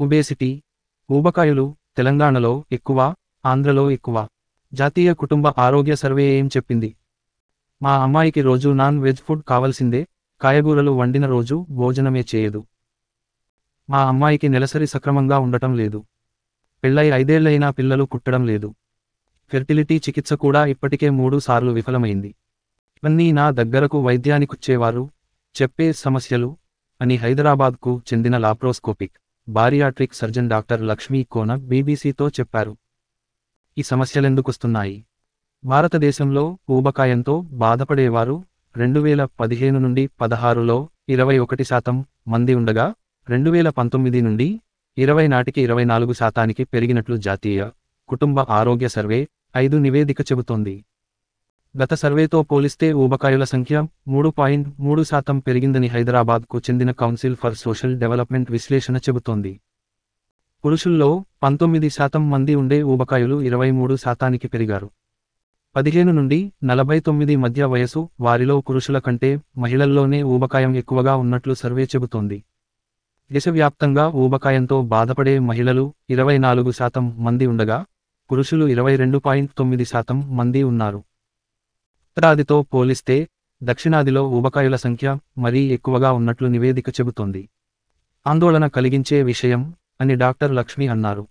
Obesity ఊబకాయులు తెలంగాణలో ఎక్కువ ఆంధ్రలో ఎక్కువ. జాతీయ కుటుంబ ఆరోగ్య సర్వే ఏం చెప్పింది? మా అమ్మాయికి రోజు నాన్ వెజ్ ఫుడ్ కావలసిందే కాయగూరలు వండిన రోజు భోజనమే చేయదు. మా అమ్మాయికి నెలసరి సక్రమంగా ఉండటం లేదు. పెళ్ళై ఐదేళ్ళైనా పిల్లలు పుట్టడం లేదు. ఫెర్టిలిటీ చికిత్స కూడా ఇప్పటికే మూడు సార్లు విఫలమైంది. ఇవన్నీ నా దగ్గరకు వైద్యానికొచ్చేవారు చెప్పే సమస్యలు అని హైదరాబాద్కు చెందిన laparoscopic. Bariatric surgeon doctor Lakshmi Kona బీబీసీతో చెప్పారు. ఈ సమస్యలెందుకొస్తున్నాయి? భారతదేశంలో ఊబకాయంతో బాధపడేవారు రెండు వేల పదిహేను నుండి పదహారులో ఇరవై ఒకటి శాతం మంది ఉండగా రెండు వేల పంతొమ్మిది నుండి ఇరవై నాటికి ఇరవై నాలుగు శాతానికి పెరిగినట్లు జాతీయ కుటుంబ ఆరోగ్య సర్వే ఐదు నివేదిక చెబుతోంది. గత సర్వేతో పోలిస్తే ఊబకాయుల సంఖ్య మూడు పాయింట్ మూడు శాతం పెరిగిందని హైదరాబాద్కు చెందిన కౌన్సిల్ ఫర్ సోషల్ డెవలప్మెంట్ విశ్లేషణ చెబుతోంది. పురుషుల్లో పంతొమ్మిది శాతం మంది ఉండే ఊబకాయులు ఇరవై మూడు శాతానికి పెరిగారు. పదిహేను నుండి నలభై తొమ్మిది మధ్య వయసు వారిలో పురుషుల కంటే మహిళల్లోనే ఊబకాయం ఎక్కువగా ఉన్నట్లు సర్వే చెబుతోంది. దేశవ్యాప్తంగా ఊబకాయంతో బాధపడే మహిళలు ఇరవై నాలుగు శాతం మంది ఉండగా పురుషులు ఇరవై రెండు పాయింట్ తొమ్మిది శాతం మంది ఉన్నారు. ఉత్తరాదితో పోలిస్తే దక్షిణాదిలో ఊబకాయుల సంఖ్య మరీ ఎక్కువగా ఉన్నట్లు నివేదిక చెబుతోంది. ఆందోళన కలిగించే విషయం అని డాక్టర్ లక్ష్మి అన్నారు.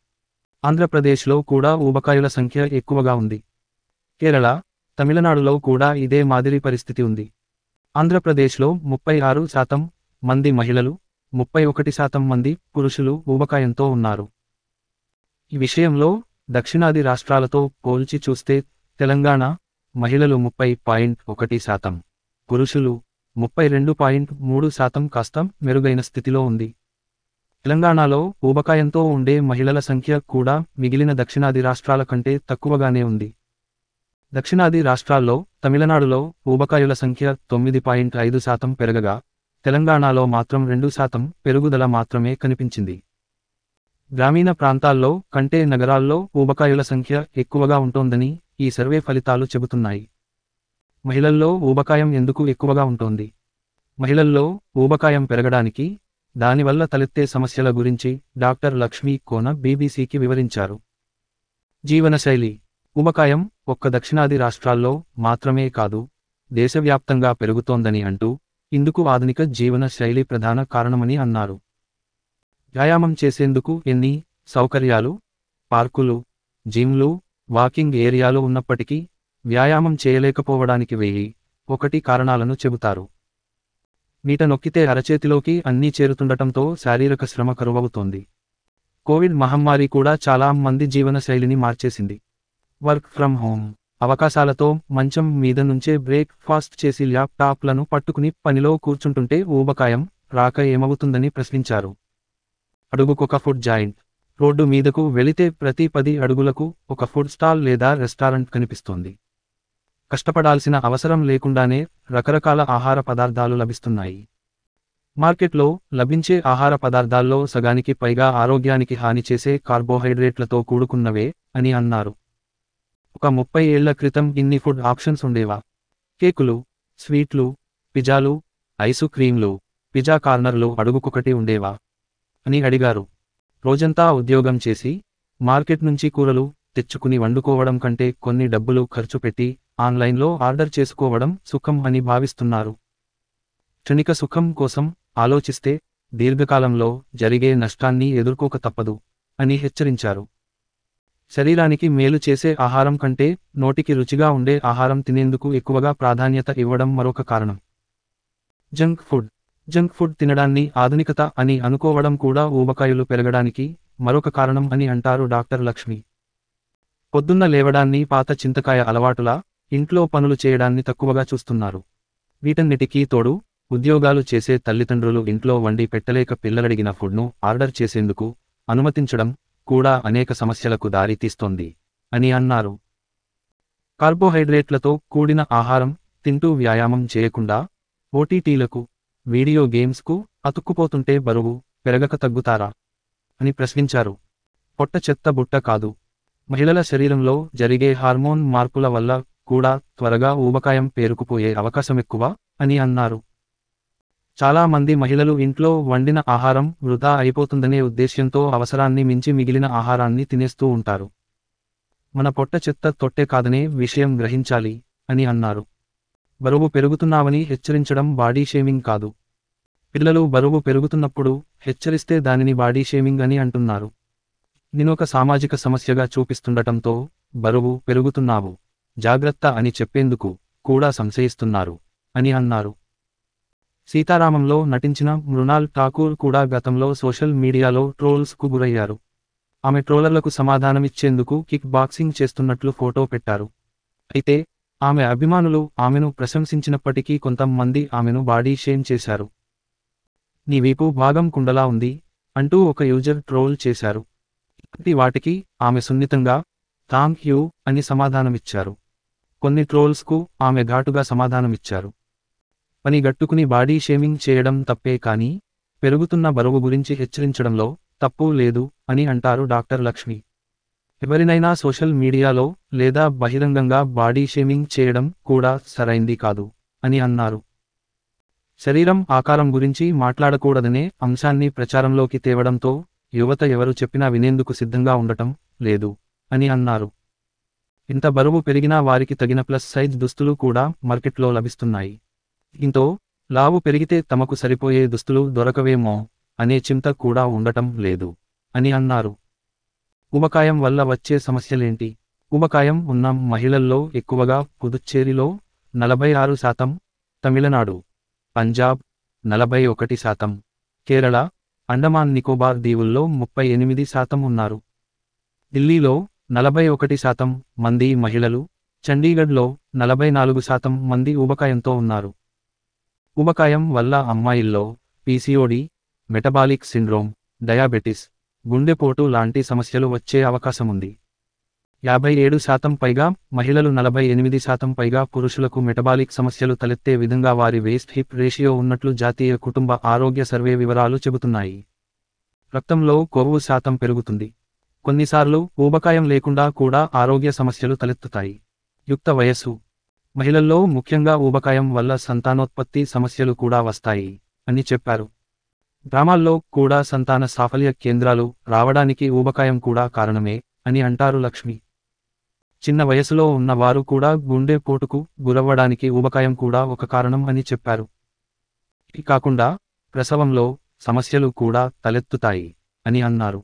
ఆంధ్రప్రదేశ్లో కూడా ఊబకాయుల సంఖ్య ఎక్కువగా ఉంది. కేరళ తమిళనాడులో కూడా ఇదే మాదిరి పరిస్థితి ఉంది. ఆంధ్రప్రదేశ్లో ముప్పై ఆరు శాతం మంది మహిళలు ముప్పై ఒకటి శాతం మంది పురుషులు ఊబకాయంతో ఉన్నారు. ఈ విషయంలో దక్షిణాది రాష్ట్రాలతో పోల్చి చూస్తే తెలంగాణ మహిళలు ముప్పై పాయింట్ ఒకటి శాతం. పురుషులు ముప్పై రెండు పాయింట్ మూడు శాతం కాస్త మెరుగైన స్థితిలో ఉంది. తెలంగాణలో ఊబకాయంతో ఉండే మహిళల సంఖ్య కూడా మిగిలిన దక్షిణాది రాష్ట్రాల కంటే తక్కువగానే ఉంది. దక్షిణాది రాష్ట్రాల్లో తమిళనాడులో ఊబకాయుల సంఖ్య తొమ్మిది పాయింట్ ఐదు శాతం పెరగగా తెలంగాణలో మాత్రం రెండు శాతం పెరుగుదల మాత్రమే కనిపించింది. గ్రామీణ ప్రాంతాల్లో కంటే నగరాల్లో ఊబకాయుల సంఖ్య ఎక్కువగా ఉంటోందని ఈ సర్వే ఫలితాలు చెబుతున్నాయి. మహిళల్లో ఊబకాయం ఎందుకు ఎక్కువగా ఉంటోంది? మహిళల్లో ఊబకాయం పెరగడానికి దానివల్ల తలెత్తే సమస్యల గురించి డాక్టర్ లక్ష్మీ కోన బీబీసీకి వివరించారు. జీవనశైలి. ఊబకాయం ఒక్క దక్షిణాది రాష్ట్రాల్లో మాత్రమే కాదు దేశవ్యాప్తంగా పెరుగుతోందని అంటూ ఇందుకు ఆధునిక జీవన శైలి ప్రధాన కారణమని అన్నారు. వ్యాయామం చేసేందుకు ఎన్ని సౌకర్యాలు? పార్కులు జిమ్లు వాకింగ్ ఏరియాలు ఉన్నప్పటికీ వ్యాయామం చేయలేకపోవడానికి వెయ్యి ఒకటి కారణాలను చెబుతారు. మీట నొక్కితే అరచేతిలోకి అన్నీ చేరుతుండటంతో శారీరక శ్రమ కరువవుతోంది. కోవిడ్ మహమ్మారి కూడా చాలా మంది జీవన శైలిని మార్చేసింది. వర్క్ ఫ్రమ్ హోమ్ అవకాశాలతో మంచం మీద నుంచే బ్రేక్ ఫాస్ట్ చేసి ల్యాప్టాప్లను పట్టుకుని పనిలో కూర్చుంటుంటే ఊబకాయం రాక ఏమవుతుందని ప్రశ్నించారు. అడుగుకొక ఫుడ్ జాయింట్. రోడ్డు మీదకు వెళితే ప్రతి పది అడుగులకు ఒక ఫుడ్ స్టాల్ లేదా రెస్టారెంట్ కనిపిస్తోంది. కష్టపడాల్సిన అవసరం లేకుండానే రకరకాల ఆహార పదార్థాలు లభిస్తున్నాయి. మార్కెట్లో లభించే ఆహార పదార్థాల్లో సగానికి పైగా ఆరోగ్యానికి హాని చేసే కార్బోహైడ్రేట్లతో కూడుకున్నవే అని అన్నారు. ఒక ముప్పై ఏళ్ళ క్రితం ఇన్ని ఫుడ్ ఆప్షన్స్ ఉండేవా? కేకులు స్వీట్లు పిజాలు ఐసు క్రీంలు పిజా కార్నర్లు అడుగుకొకటి ఉండేవా? అని అడిగారు. రోజంతా ఉద్యోగం చేసి మార్కెట్ నుంచి కూరలు తెచ్చుకుని వండుకోవడం కంటే కొన్ని డబ్బులు ఖర్చు పెట్టి ఆన్లైన్లో ఆర్డర్ చేసుకోవడం సుఖం అని భావిస్తున్నారు. క్షణిక సుఖం కోసం ఆలోచిస్తే దీర్ఘకాలంలో జరిగే నష్టాన్ని ఎదుర్కోక తప్పదు అని హెచ్చరించారు. శరీరానికి మేలు చేసే ఆహారం కంటే నోటికి రుచిగా ఉండే ఆహారం తినేందుకు ఎక్కువగా ప్రాధాన్యత ఇవ్వడం మరొక కారణం. Junk food. జంక్ ఫుడ్ తినడాన్ని ఆధునికత అని అనుకోవడం కూడా ఊబకాయలు పెరగడానికి మరొక కారణం అని అంటారు డాక్టర్ లక్ష్మి. పొద్దున్న లేవడాన్ని పాత చింతకాయ అలవాటులా ఇంట్లో పనులు చేయడాన్ని తక్కువగా చూస్తున్నారు. వీటన్నిటికీ తోడు ఉద్యోగాలు చేసే తల్లిదండ్రులు ఇంట్లో వండి పెట్టలేక పిల్లలడిగిన ఫుడ్ను ఆర్డర్ చేసేందుకు అనుమతించడం కూడా అనేక సమస్యలకు దారితీస్తోంది అని అన్నారు. కార్బోహైడ్రేట్లతో కూడిన ఆహారం తింటూ వ్యాయామం చేయకుండా ఓటీటీలకు వీడియో గేమ్స్కు అతుక్కుపోతుంటే బరువు పెరగక తగ్గుతారా? అని ప్రశ్నించారు. పొట్ట చెత్త బుట్ట కాదు. మహిళల శరీరంలో జరిగే హార్మోన్ మార్పుల వల్ల కూడా త్వరగా ఊబకాయం పేరుకుపోయే అవకాశమెక్కువ అని అన్నారు. చాలా మంది మహిళలు ఇంట్లో వండిన ఆహారం వృధా అయిపోతుందనే ఉద్దేశ్యంతో అవసరాన్ని మించి మిగిలిన ఆహారాన్ని తినేస్తూ ఉంటారు. మన పొట్ట చెత్త తొట్టే కాదనే విషయం గ్రహించాలి అని అన్నారు. బరువు పెరుగుతున్నావని హెచ్చరించడం బాడీ షేమింగ్ కాదు. పిల్లలు బరువు పెరుగుతున్నప్పుడు హెచ్చరిస్తే దానిని బాడీ షేమింగ్ అని అంటున్నారు. నేనొక సామాజిక సమస్యగా చూపిస్తుండటంతో బరువు పెరుగుతున్నావు. జాగ్రత్త అని చెప్పేందుకు కూడా సంశయిస్తున్నారు అని అన్నారు. సీతారామంలో నటించిన మృణాల్ ఠాకూర్ కూడా గతంలో సోషల్ మీడియాలో ట్రోల్స్కు గురయ్యారు. ఆమె ట్రోలర్లకు సమాధానమిచ్చేందుకు కిక్ బాక్సింగ్ చేస్తున్నట్లు ఫోటో పెట్టారు. అయితే ఆమె అభిమానులు ఆమెను ప్రశంసించినప్పటికీ కొంతమంది ఆమెను బాడీ షేమ్ చేశారు. నీ వీపు భాగం కుండలా ఉంది అంటూ ఒక యూజర్ ట్రోల్ చేశారు. ఇప్పటి వాటికి ఆమె సున్నితంగా థాంక్ యూ అని సమాధానమిచ్చారు. కొన్ని ట్రోల్స్కు ఆమె ఘాటుగా సమాధానమిచ్చారు. పని గట్టుకుని బాడీ షేమింగ్ చేయడం తప్పే కానీ పెరుగుతున్న బరువు గురించి హెచ్చరించడంలో తప్పు లేదు అని అంటారు డాక్టర్ లక్ష్మి. ఎవరినైనా సోషల్ మీడియాలో లేదా బహిరంగంగా బాడీ షేమింగ్ చేయడం కూడా సరైంది కాదు అని అన్నారు. శరీరం ఆకారం గురించి మాట్లాడకూడదనే అంశాన్ని ప్రచారంలోకి తేవడంతో యువత ఎవరు చెప్పినా వినేందుకు సిద్ధంగా ఉండటం లేదు అని అన్నారు. ఇంత బరువు పెరిగినా వారికి తగిన ప్లస్ సైజ్ దుస్తులు కూడా మార్కెట్లో లభిస్తున్నాయి. దీంతో లావు పెరిగితే తమకు సరిపోయే దుస్తులు దొరకవేమో అనే చింత కూడా ఉండటం లేదు అని అన్నారు. ఉబకాయం వల్ల వచ్చే సమస్యలేంటి? ఉబకాయం ఉన్న మహిళల్లో ఎక్కువగా పుదుచ్చేరిలో నలభై ఆరు శాతం తమిళనాడు పంజాబ్ నలభై ఒకటి శాతం కేరళ అండమాన్ నికోబార్ దీవుల్లో ముప్పై ఎనిమిది శాతం ఉన్నారు. ఢిల్లీలో నలభై ఒకటి శాతం మంది మహిళలు చండీగఢ్లో నలభై నాలుగు శాతం మంది ఉబకాయంతో ఉన్నారు. ఉబకాయం వల్ల అమ్మాయిల్లో పీసీఓడి మెటబాలిక్ సిండ్రోమ్ డయాబెటిస్ గుండెపోటు లాంటి సమస్యలు వచ్చే అవకాశముంది. యాభై ఏడు శాతం పైగా మహిళలు నలభై ఎనిమిది శాతం పైగా పురుషులకు మెటబాలిక్ సమస్యలు తలెత్తే విధంగా వారి వేస్ట్ హిప్ రేషియో ఉన్నట్లు జాతీయ కుటుంబ ఆరోగ్య సర్వే వివరాలు చెబుతున్నాయి. రక్తంలో కొవ్వు శాతం పెరుగుతుంది. కొన్నిసార్లు ఊబకాయం లేకుండా కూడా ఆరోగ్య సమస్యలు తలెత్తుతాయి. యుక్త వయస్సు. మహిళల్లో ముఖ్యంగా ఊబకాయం వల్ల సంతానోత్పత్తి సమస్యలు కూడా వస్తాయి అని చెప్పారు. గ్రామాల్లో కూడా సంతాన సాఫల్య కేంద్రాలు రావడానికి ఊబకాయం కూడా కారణమే అని అంటారు లక్ష్మి. చిన్న వయసులో ఉన్న వారు కూడా గుండె పోటుకు గురవ్వడానికి ఊబకాయం కూడా ఒక కారణం అని చెప్పారు. ఇది కాకుండా ప్రసవంలో సమస్యలు కూడా తలెత్తుతాయి అని అన్నారు.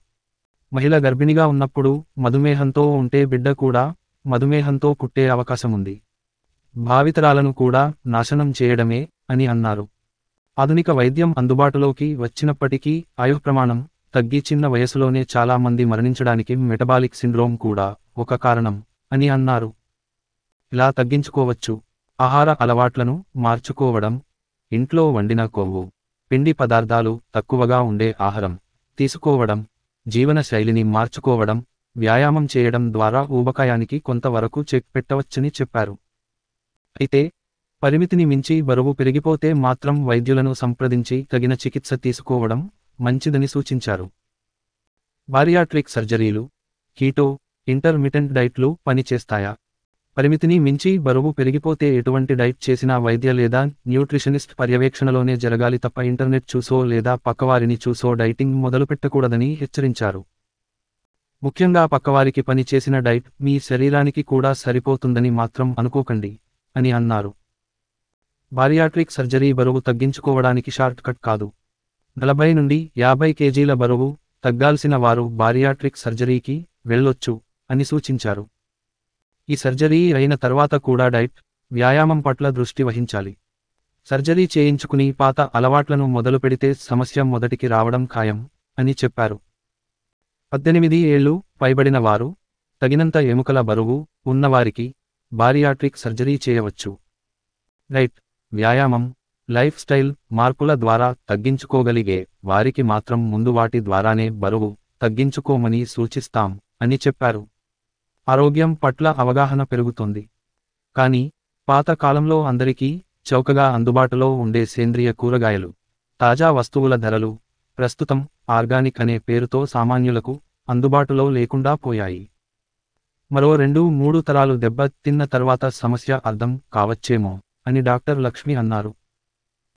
మహిళ గర్భిణిగా ఉన్నప్పుడు మధుమేహంతో ఉంటే బిడ్డ కూడా మధుమేహంతో పుట్టే అవకాశముంది. భావితరాలను కూడా నాశనం చేయడమే అని అన్నారు. ఆధునిక వైద్యం అందుబాటులోకి వచ్చినప్పటికీ ఆయుఃప్రమాణం తగ్గి చిన్న వయసులోనే చాలా మంది మరణించడానికి మెటబాలిక్ సిండ్రోమ్ కూడా ఒక కారణం అని అన్నారు. ఇలా తగ్గించుకోవచ్చు. ఆహార అలవాట్లను మార్చుకోవడం ఇంట్లో వండిన కొవ్వు పిండి పదార్థాలు తక్కువగా ఉండే ఆహారం తీసుకోవడం జీవన శైలిని మార్చుకోవడం వ్యాయామం చేయడం ద్వారా ఊబకాయానికి కొంతవరకు చెక్ పెట్టవచ్చని చెప్పారు. అయితే పరిమితిని మించి బరువు పెరిగిపోతే మాత్రం వైద్యులను సంప్రదించి తగిన చికిత్స తీసుకోవడం మంచిదని సూచించారు. బారియాట్రిక్ సర్జరీలు కీటో ఇంటర్మిటెంట్ డైట్లు పనిచేస్తాయా? పరిమితిని మించి బరువు పెరిగిపోతే ఎటువంటి డైట్ చేసినా వైద్య లేదా న్యూట్రిషనిస్ట్ పర్యవేక్షణలోనే జరగాలి తప్ప ఇంటర్నెట్ చూసో లేదా పక్కవారిని చూసో డైటింగ్ మొదలుపెట్టకూడదని హెచ్చరించారు. ముఖ్యంగా పక్కవారికి పని చేసిన డైట్ మీ శరీరానికి కూడా సరిపోతుందని మాత్రం అనుకోకండి అని అన్నారు. బారియాట్రిక్ సర్జరీ బరువు తగ్గించుకోవడానికి షార్ట్ కట్ కాదు. నలభై నుండి యాభై కేజీల బరువు తగ్గాల్సిన వారు బారియాట్రిక్ సర్జరీకి వెళ్ళొచ్చు అని సూచించారు. ఈ సర్జరీ అయిన తర్వాత కూడా డైట్ వ్యాయామం పట్ల దృష్టి వహించాలి. సర్జరీ చేయించుకుని పాత అలవాట్లను మొదలు పెడితే సమస్య మొదటికి రావడం ఖాయం అని చెప్పారు. పద్దెనిమిది ఏళ్ళు పైబడిన వారు తగినంత ఎముకల బరువు ఉన్నవారికి బారియాట్రిక్ సర్జరీ చేయవచ్చు. డైట్ వ్యాయామం లైఫ్ స్టైల్ మార్పుల ద్వారా తగ్గించుకోగలిగే వారికి మాత్రం ముందు వాటి ద్వారానే బరువు తగ్గించుకోమని సూచిస్తాం అని చెప్పారు. ఆరోగ్యం పట్ల అవగాహన పెరుగుతుంది. కానీ పాత కాలంలో అందరికీ చౌకగా అందుబాటులో ఉండే సేంద్రియ కూరగాయలు తాజా వస్తువుల ధరలు ప్రస్తుతం ఆర్గానిక్ అనే పేరుతో సామాన్యులకు అందుబాటులో లేకుండా పోయాయి. మరో రెండు మూడు తరాలు దెబ్బ తిన్న తర్వాత సమస్య అర్థం కావచ్చేమో. అని డాక్టర్ లక్ష్మి అన్నారు.